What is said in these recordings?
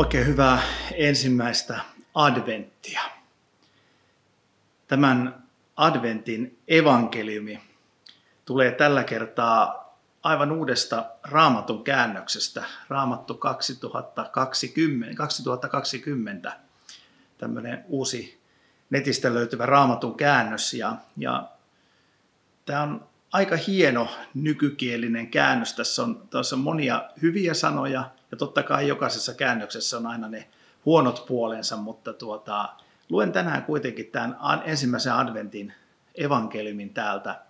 Oikein hyvää ensimmäistä adventtia. Tämän adventin evankeliumi tulee tällä kertaa aivan uudesta raamatun käännöksestä, raamattu 2020, 2020 tämmöinen uusi netistä löytyvä raamatun käännös. Ja, ja tämä on aika hieno nykykielinen käännös. Tässä on, tässä on monia hyviä sanoja ja totta kai jokaisessa käännöksessä on aina ne huonot puolensa, mutta tuota, luen tänään kuitenkin tämän ensimmäisen adventin evankeliumin täältä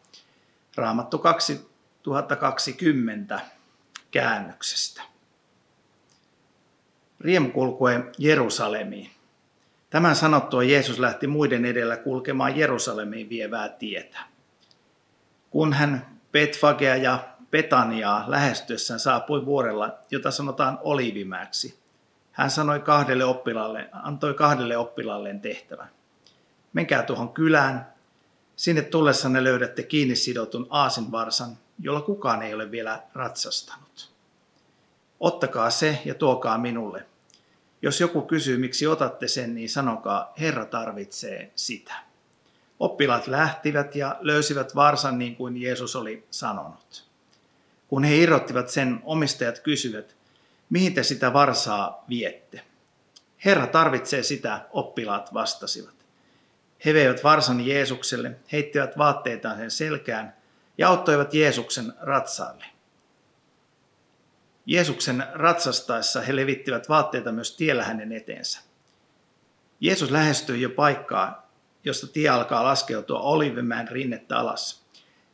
Raamattu 2020 käännöksestä. Riemu kulkue Jerusalemiin. Tämän sanottua Jeesus lähti muiden edellä kulkemaan Jerusalemiin vievää tietä. Kun hän Betfagea ja Betaniaa lähestyessään saapui vuorella, jota sanotaan Olivimäksi. Hän sanoi kahdelle oppilaalle, antoi kahdelle oppilaalleen tehtävän. Menkää tuohon kylään, sinne tullessanne löydätte kiinni sidotun aasinvarsan, jolla kukaan ei ole vielä ratsastanut. Ottakaa se ja tuokaa minulle. Jos joku kysyy, miksi otatte sen, niin sanokaa, Herra tarvitsee sitä. Oppilaat lähtivät ja löysivät varsan niin kuin Jeesus oli sanonut. Kun he irrottivat sen, omistajat kysyivät, mihin te sitä varsaa viette? Herra tarvitsee sitä, oppilaat vastasivat. He veivät varsan Jeesukselle, heittivät vaatteitaan sen selkään ja auttoivat Jeesuksen ratsaalle. Jeesuksen ratsastaessa he levittivät vaatteita myös tiellä hänen eteensä. Jeesus lähestyi jo paikkaa, josta tie alkaa laskeutua Olivimään rinnettä alas.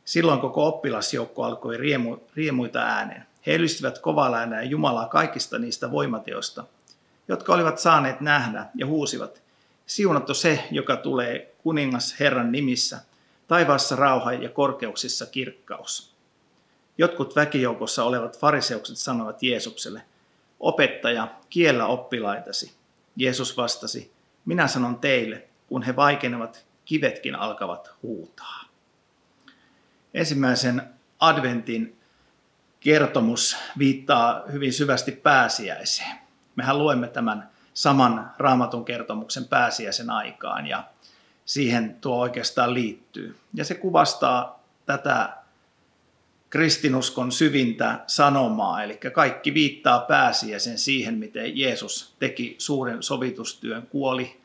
Silloin koko oppilasjoukko alkoi riemu, riemuita ääneen. He ylstivät kovalla äänellä Jumalaa kaikista niistä voimateosta, jotka olivat saaneet nähdä ja huusivat, siunattu se, joka tulee kuningas Herran nimissä, taivaassa rauha ja korkeuksissa kirkkaus. Jotkut väkijoukossa olevat fariseukset sanoivat Jeesukselle, opettaja, kiellä oppilaitasi. Jeesus vastasi, minä sanon teille, kun he vaikenevat, kivetkin alkavat huutaa. Ensimmäisen adventin kertomus viittaa hyvin syvästi pääsiäiseen. Mehän luemme tämän saman raamatun kertomuksen pääsiäisen aikaan ja siihen tuo oikeastaan liittyy. Ja se kuvastaa tätä kristinuskon syvintä sanomaa, eli kaikki viittaa pääsiäisen siihen, miten Jeesus teki suuren sovitustyön, kuoli,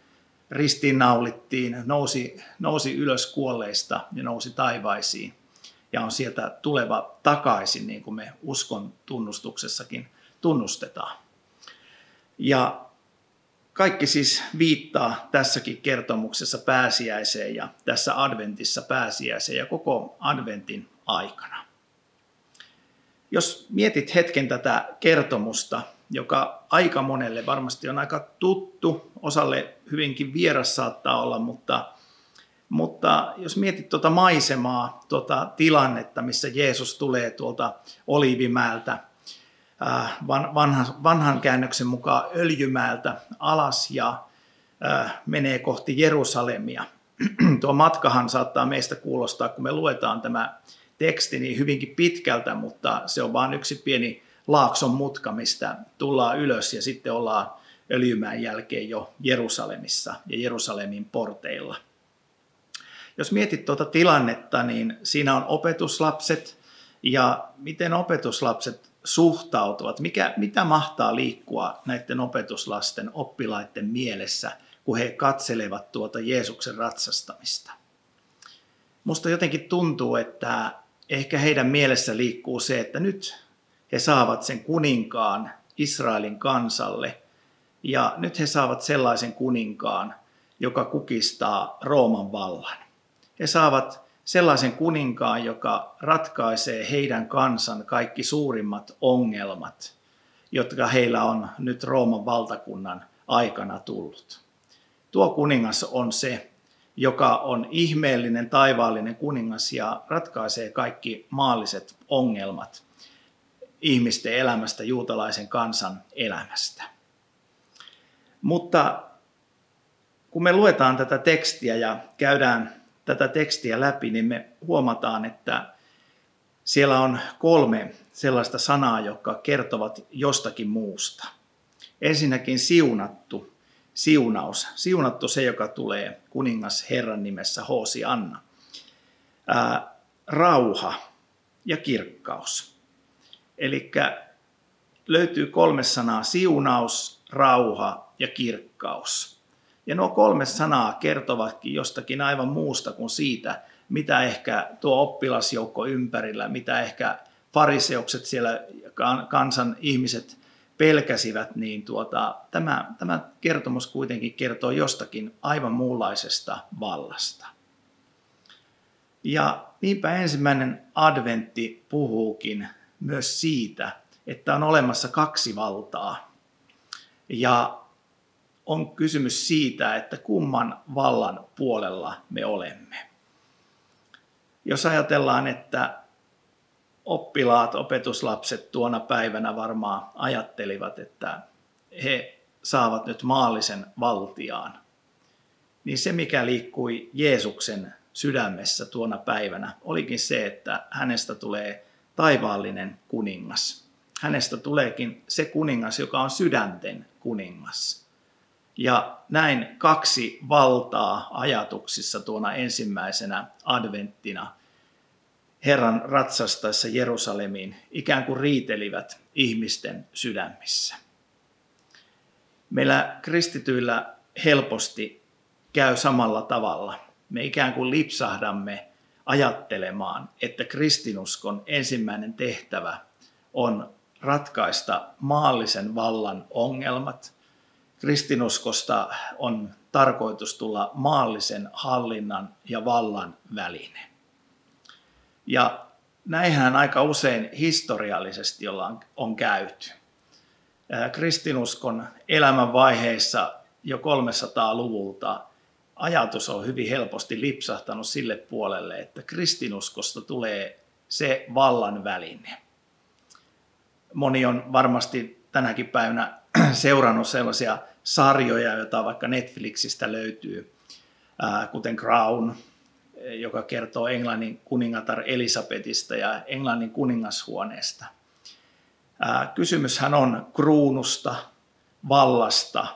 ristiinnaulittiin, nousi, nousi ylös kuolleista ja nousi taivaisiin ja on sieltä tuleva takaisin, niin kuin me uskon tunnustuksessakin tunnustetaan. Ja kaikki siis viittaa tässäkin kertomuksessa pääsiäiseen ja tässä adventissa pääsiäiseen ja koko adventin aikana. Jos mietit hetken tätä kertomusta, joka aika monelle varmasti on aika tuttu, osalle hyvinkin vieras saattaa olla, mutta mutta jos mietit tuota maisemaa, tuota tilannetta, missä Jeesus tulee tuolta Oliivimäeltä, äh, vanhan, vanhan käännöksen mukaan Öljymäeltä alas ja äh, menee kohti Jerusalemia. Tuo matkahan saattaa meistä kuulostaa, kun me luetaan tämä teksti niin hyvinkin pitkältä, mutta se on vain yksi pieni laakson mutka, mistä tullaan ylös ja sitten ollaan Öljymään jälkeen jo Jerusalemissa ja Jerusalemin porteilla – jos mietit tuota tilannetta, niin siinä on opetuslapset ja miten opetuslapset suhtautuvat, mikä, mitä mahtaa liikkua näiden opetuslasten oppilaiden mielessä, kun he katselevat tuota Jeesuksen ratsastamista. Musta jotenkin tuntuu, että ehkä heidän mielessä liikkuu se, että nyt he saavat sen kuninkaan Israelin kansalle ja nyt he saavat sellaisen kuninkaan, joka kukistaa Rooman vallan. He saavat sellaisen kuninkaan, joka ratkaisee heidän kansan kaikki suurimmat ongelmat, jotka heillä on nyt Rooman valtakunnan aikana tullut. tuo kuningas on se, joka on ihmeellinen taivaallinen kuningas ja ratkaisee kaikki maalliset ongelmat ihmisten elämästä, juutalaisen kansan elämästä. Mutta kun me luetaan tätä tekstiä ja käydään tätä tekstiä läpi, niin me huomataan, että siellä on kolme sellaista sanaa, jotka kertovat jostakin muusta. Ensinnäkin siunattu, siunaus. Siunattu se, joka tulee kuningas Herran nimessä Hoosi Anna. Ää, rauha ja kirkkaus. Eli löytyy kolme sanaa, siunaus, rauha ja kirkkaus. Ja nuo kolme sanaa kertovatkin jostakin aivan muusta kuin siitä, mitä ehkä tuo oppilasjoukko ympärillä, mitä ehkä fariseukset siellä kansan ihmiset pelkäsivät, niin tuota, tämä, tämä kertomus kuitenkin kertoo jostakin aivan muunlaisesta vallasta. Ja niinpä ensimmäinen adventti puhuukin myös siitä, että on olemassa kaksi valtaa. Ja on kysymys siitä, että kumman vallan puolella me olemme. Jos ajatellaan, että oppilaat, opetuslapset tuona päivänä varmaan ajattelivat, että he saavat nyt maallisen valtiaan, niin se mikä liikkui Jeesuksen sydämessä tuona päivänä olikin se, että hänestä tulee taivaallinen kuningas. Hänestä tuleekin se kuningas, joka on sydänten kuningas. Ja näin kaksi valtaa ajatuksissa tuona ensimmäisenä adventtina Herran ratsastaessa Jerusalemiin ikään kuin riitelivät ihmisten sydämissä. Meillä kristityillä helposti käy samalla tavalla. Me ikään kuin lipsahdamme ajattelemaan, että kristinuskon ensimmäinen tehtävä on ratkaista maallisen vallan ongelmat. Kristinuskosta on tarkoitus tulla maallisen hallinnan ja vallan väline. Ja näinhän aika usein historiallisesti ollaan, on käyty. Kristinuskon elämänvaiheissa jo 300-luvulta ajatus on hyvin helposti lipsahtanut sille puolelle, että kristinuskosta tulee se vallan väline. Moni on varmasti tänäkin päivänä seurannut sellaisia sarjoja, joita vaikka Netflixistä löytyy, kuten Crown, joka kertoo Englannin kuningatar Elisabetista ja Englannin kuningashuoneesta. Kysymyshän on kruunusta, vallasta,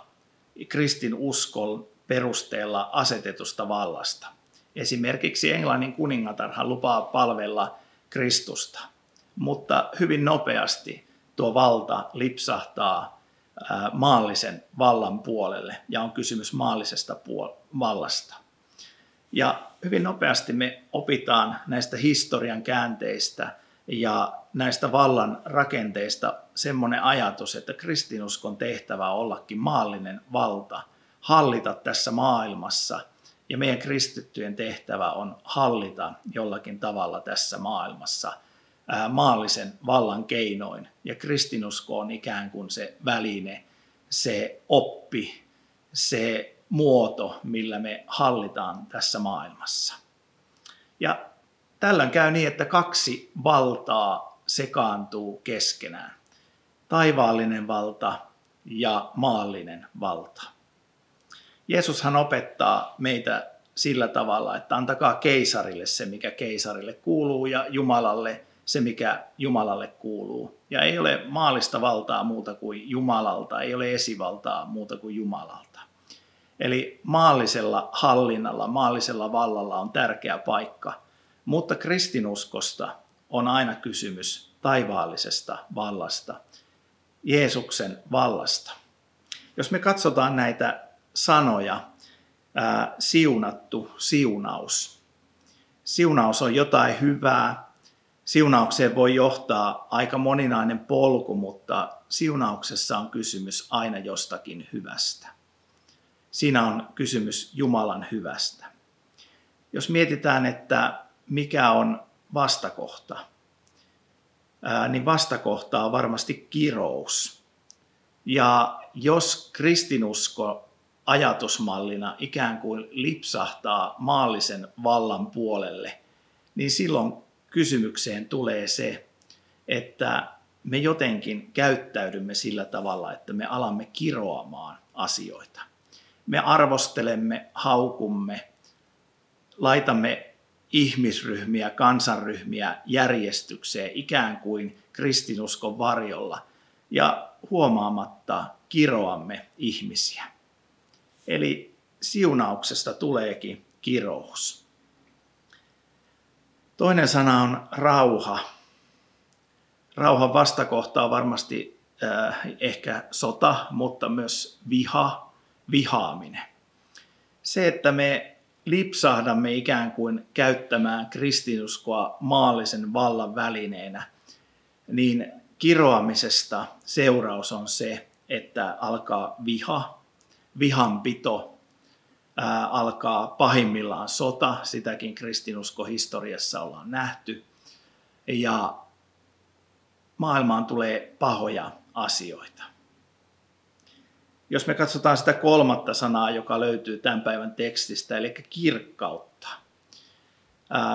kristin uskon perusteella asetetusta vallasta. Esimerkiksi Englannin kuningatarhan lupaa palvella Kristusta, mutta hyvin nopeasti tuo valta lipsahtaa maallisen vallan puolelle ja on kysymys maallisesta puol- vallasta. Ja hyvin nopeasti me opitaan näistä historian käänteistä ja näistä vallan rakenteista semmoinen ajatus, että kristinuskon tehtävä on ollakin maallinen valta, hallita tässä maailmassa. Ja meidän kristittyjen tehtävä on hallita jollakin tavalla tässä maailmassa maallisen vallan keinoin. Ja kristinusko on ikään kuin se väline, se oppi, se muoto, millä me hallitaan tässä maailmassa. Ja tällöin käy niin, että kaksi valtaa sekaantuu keskenään. Taivaallinen valta ja maallinen valta. Jeesushan opettaa meitä sillä tavalla, että antakaa keisarille se, mikä keisarille kuuluu, ja Jumalalle se, mikä Jumalalle kuuluu. Ja ei ole maallista valtaa muuta kuin Jumalalta, ei ole esivaltaa muuta kuin Jumalalta. Eli maallisella hallinnalla, maallisella vallalla on tärkeä paikka, mutta kristinuskosta on aina kysymys taivaallisesta vallasta, Jeesuksen vallasta. Jos me katsotaan näitä sanoja, ää, siunattu, siunaus. Siunaus on jotain hyvää. Siunaukseen voi johtaa aika moninainen polku, mutta siunauksessa on kysymys aina jostakin hyvästä. Siinä on kysymys Jumalan hyvästä. Jos mietitään, että mikä on vastakohta, niin vastakohta on varmasti kirous. Ja jos kristinusko ajatusmallina ikään kuin lipsahtaa maallisen vallan puolelle, niin silloin kysymykseen tulee se, että me jotenkin käyttäydymme sillä tavalla, että me alamme kiroamaan asioita. Me arvostelemme, haukumme, laitamme ihmisryhmiä, kansanryhmiä järjestykseen ikään kuin kristinuskon varjolla ja huomaamatta kiroamme ihmisiä. Eli siunauksesta tuleekin kirous. Toinen sana on rauha. Rauhan vastakohta on varmasti äh, ehkä sota, mutta myös viha, vihaaminen. Se, että me lipsahdamme ikään kuin käyttämään kristinuskoa maallisen vallan välineenä, niin kiroamisesta seuraus on se, että alkaa viha, vihanpito, alkaa pahimmillaan sota, sitäkin kristinuskohistoriassa ollaan nähty, ja maailmaan tulee pahoja asioita. Jos me katsotaan sitä kolmatta sanaa, joka löytyy tämän päivän tekstistä, eli kirkkautta,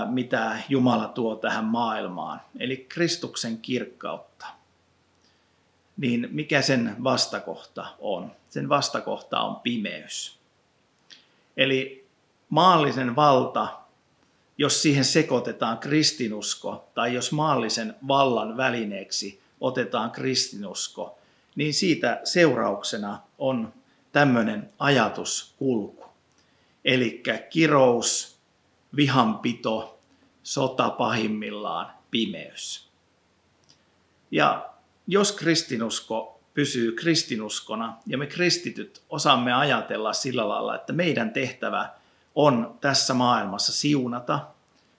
mitä Jumala tuo tähän maailmaan, eli Kristuksen kirkkautta, niin mikä sen vastakohta on? Sen vastakohta on pimeys. Eli maallisen valta, jos siihen sekoitetaan kristinusko, tai jos maallisen vallan välineeksi otetaan kristinusko, niin siitä seurauksena on tämmöinen ajatuskulku. Eli kirous, vihanpito, sota pahimmillaan, pimeys. Ja jos kristinusko pysyy kristinuskona ja me kristityt osaamme ajatella sillä lailla, että meidän tehtävä on tässä maailmassa siunata,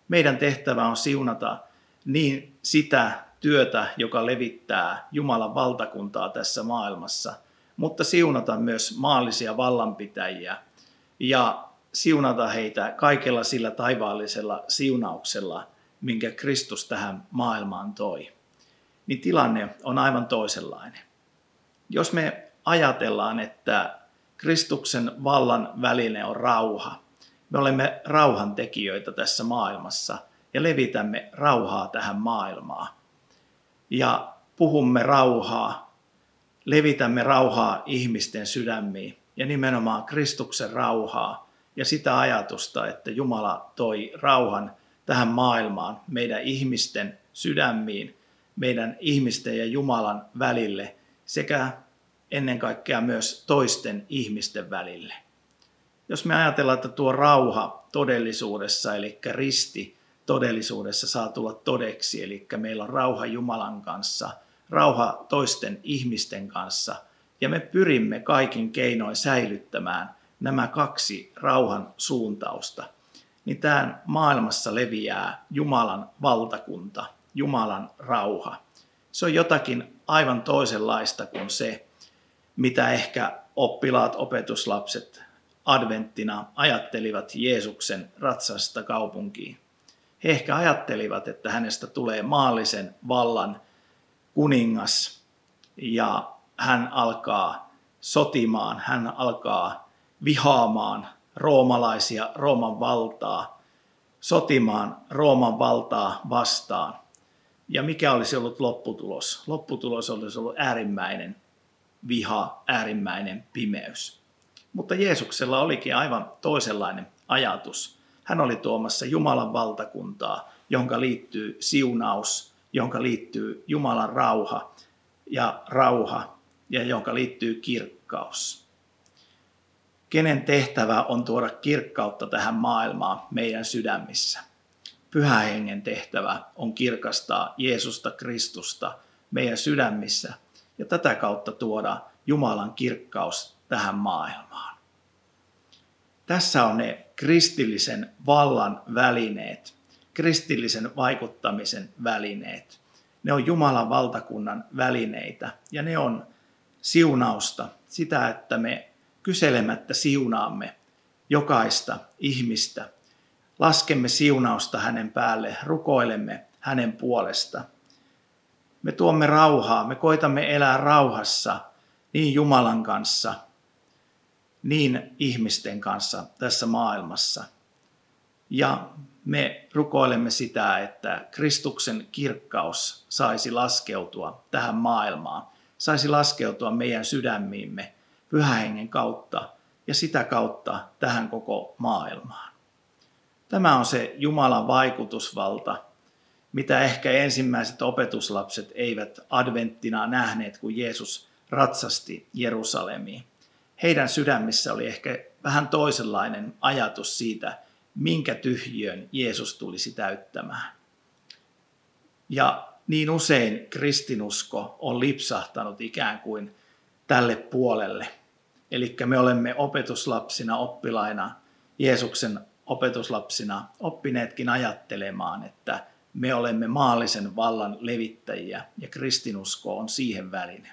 meidän tehtävä on siunata niin sitä työtä, joka levittää Jumalan valtakuntaa tässä maailmassa, mutta siunata myös maallisia vallanpitäjiä ja siunata heitä kaikella sillä taivaallisella siunauksella, minkä Kristus tähän maailmaan toi. Niin tilanne on aivan toisenlainen. Jos me ajatellaan, että Kristuksen vallan väline on rauha, me olemme rauhantekijöitä tässä maailmassa ja levitämme rauhaa tähän maailmaan, ja puhumme rauhaa, levitämme rauhaa ihmisten sydämiin ja nimenomaan Kristuksen rauhaa ja sitä ajatusta, että Jumala toi rauhan tähän maailmaan, meidän ihmisten sydämiin, meidän ihmisten ja Jumalan välille sekä ennen kaikkea myös toisten ihmisten välille. Jos me ajatellaan, että tuo rauha todellisuudessa, eli risti, todellisuudessa saa tulla todeksi. Eli meillä on rauha Jumalan kanssa, rauha toisten ihmisten kanssa, ja me pyrimme kaikin keinoin säilyttämään nämä kaksi rauhan suuntausta. Niin tämä maailmassa leviää Jumalan valtakunta, Jumalan rauha. Se on jotakin aivan toisenlaista kuin se, mitä ehkä oppilaat, opetuslapset adventtina ajattelivat Jeesuksen ratsasta kaupunkiin. He ehkä ajattelivat, että hänestä tulee maallisen vallan kuningas ja hän alkaa sotimaan, hän alkaa vihaamaan roomalaisia, Rooman valtaa, sotimaan Rooman valtaa vastaan. Ja mikä olisi ollut lopputulos? Lopputulos olisi ollut äärimmäinen viha, äärimmäinen pimeys. Mutta Jeesuksella olikin aivan toisenlainen ajatus. Hän oli tuomassa Jumalan valtakuntaa, jonka liittyy siunaus, jonka liittyy Jumalan rauha ja rauha ja jonka liittyy kirkkaus. Kenen tehtävä on tuoda kirkkautta tähän maailmaan meidän sydämissä? Pyhä hengen tehtävä on kirkastaa Jeesusta Kristusta meidän sydämissä ja tätä kautta tuoda Jumalan kirkkaus tähän maailmaan. Tässä on ne kristillisen vallan välineet, kristillisen vaikuttamisen välineet. Ne on Jumalan valtakunnan välineitä ja ne on siunausta, sitä, että me kyselemättä siunaamme jokaista ihmistä, laskemme siunausta hänen päälle, rukoilemme hänen puolesta. Me tuomme rauhaa, me koitamme elää rauhassa niin Jumalan kanssa niin ihmisten kanssa tässä maailmassa. Ja me rukoilemme sitä, että Kristuksen kirkkaus saisi laskeutua tähän maailmaan, saisi laskeutua meidän sydämiimme pyhähengen kautta ja sitä kautta tähän koko maailmaan. Tämä on se Jumalan vaikutusvalta, mitä ehkä ensimmäiset opetuslapset eivät adventtina nähneet, kun Jeesus ratsasti Jerusalemiin. Heidän sydämissä oli ehkä vähän toisenlainen ajatus siitä, minkä tyhjön Jeesus tulisi täyttämään. Ja niin usein kristinusko on lipsahtanut ikään kuin tälle puolelle. Eli me olemme opetuslapsina, oppilaina, Jeesuksen opetuslapsina oppineetkin ajattelemaan, että me olemme maallisen vallan levittäjiä ja kristinusko on siihen väline.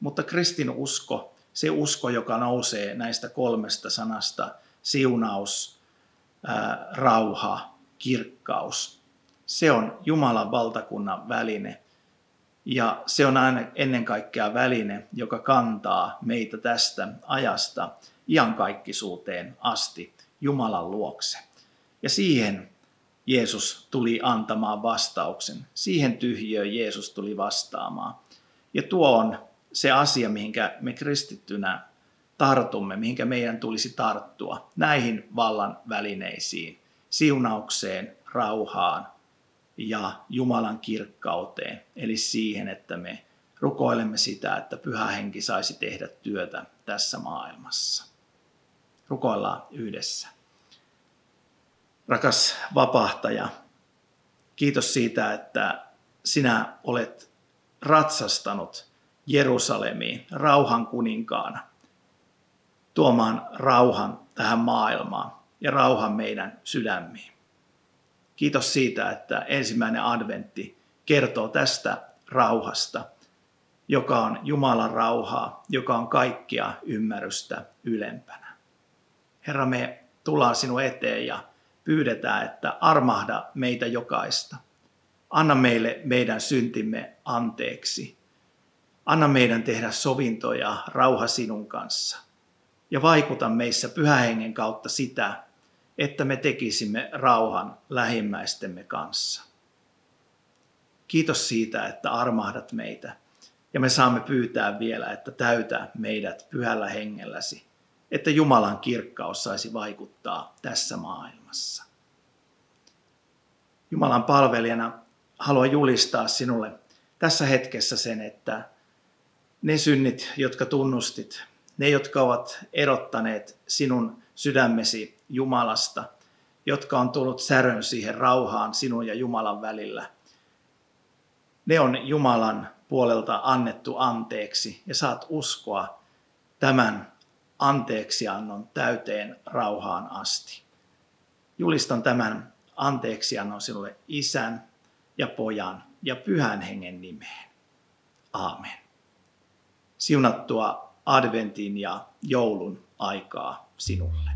Mutta kristinusko, se usko, joka nousee näistä kolmesta sanasta, siunaus, rauha, kirkkaus, se on Jumalan valtakunnan väline. Ja se on aina ennen kaikkea väline, joka kantaa meitä tästä ajasta iankaikkisuuteen asti Jumalan luokse. Ja siihen Jeesus tuli antamaan vastauksen. Siihen tyhjöön Jeesus tuli vastaamaan. Ja tuo on se asia, mihinkä me kristittynä tartumme, mihinkä meidän tulisi tarttua, näihin vallan välineisiin, siunaukseen, rauhaan ja Jumalan kirkkauteen, eli siihen, että me rukoilemme sitä, että pyhä henki saisi tehdä työtä tässä maailmassa. Rukoillaan yhdessä. Rakas vapahtaja, kiitos siitä, että sinä olet ratsastanut Jerusalemiin rauhan kuninkaana, tuomaan rauhan tähän maailmaan ja rauhan meidän sydämiin. Kiitos siitä, että ensimmäinen adventti kertoo tästä rauhasta, joka on Jumalan rauhaa, joka on kaikkia ymmärrystä ylempänä. Herra, me tullaan sinun eteen ja pyydetään, että armahda meitä jokaista. Anna meille meidän syntimme anteeksi. Anna meidän tehdä sovintoja rauha sinun kanssa. Ja vaikuta meissä pyhähengen kautta sitä, että me tekisimme rauhan lähimmäistemme kanssa. Kiitos siitä, että armahdat meitä. Ja me saamme pyytää vielä, että täytä meidät pyhällä hengelläsi että Jumalan kirkkaus saisi vaikuttaa tässä maailmassa. Jumalan palvelijana haluan julistaa sinulle tässä hetkessä sen, että ne synnit, jotka tunnustit, ne, jotka ovat erottaneet sinun sydämesi Jumalasta, jotka on tullut särön siihen rauhaan sinun ja Jumalan välillä, ne on Jumalan puolelta annettu anteeksi ja saat uskoa tämän anteeksiannon täyteen rauhaan asti. Julistan tämän anteeksiannon sinulle isän ja pojan ja pyhän hengen nimeen. Aamen. Siunattua adventin ja joulun aikaa sinulle.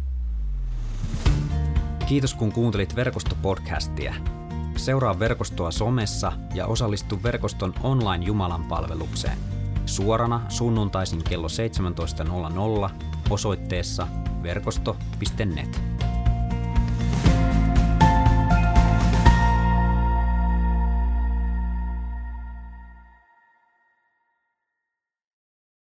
Kiitos kun kuuntelit verkostopodcastia. Seuraa verkostoa somessa ja osallistu verkoston online Jumalan palvelukseen. Suorana sunnuntaisin kello 17.00 osoitteessa verkosto.net.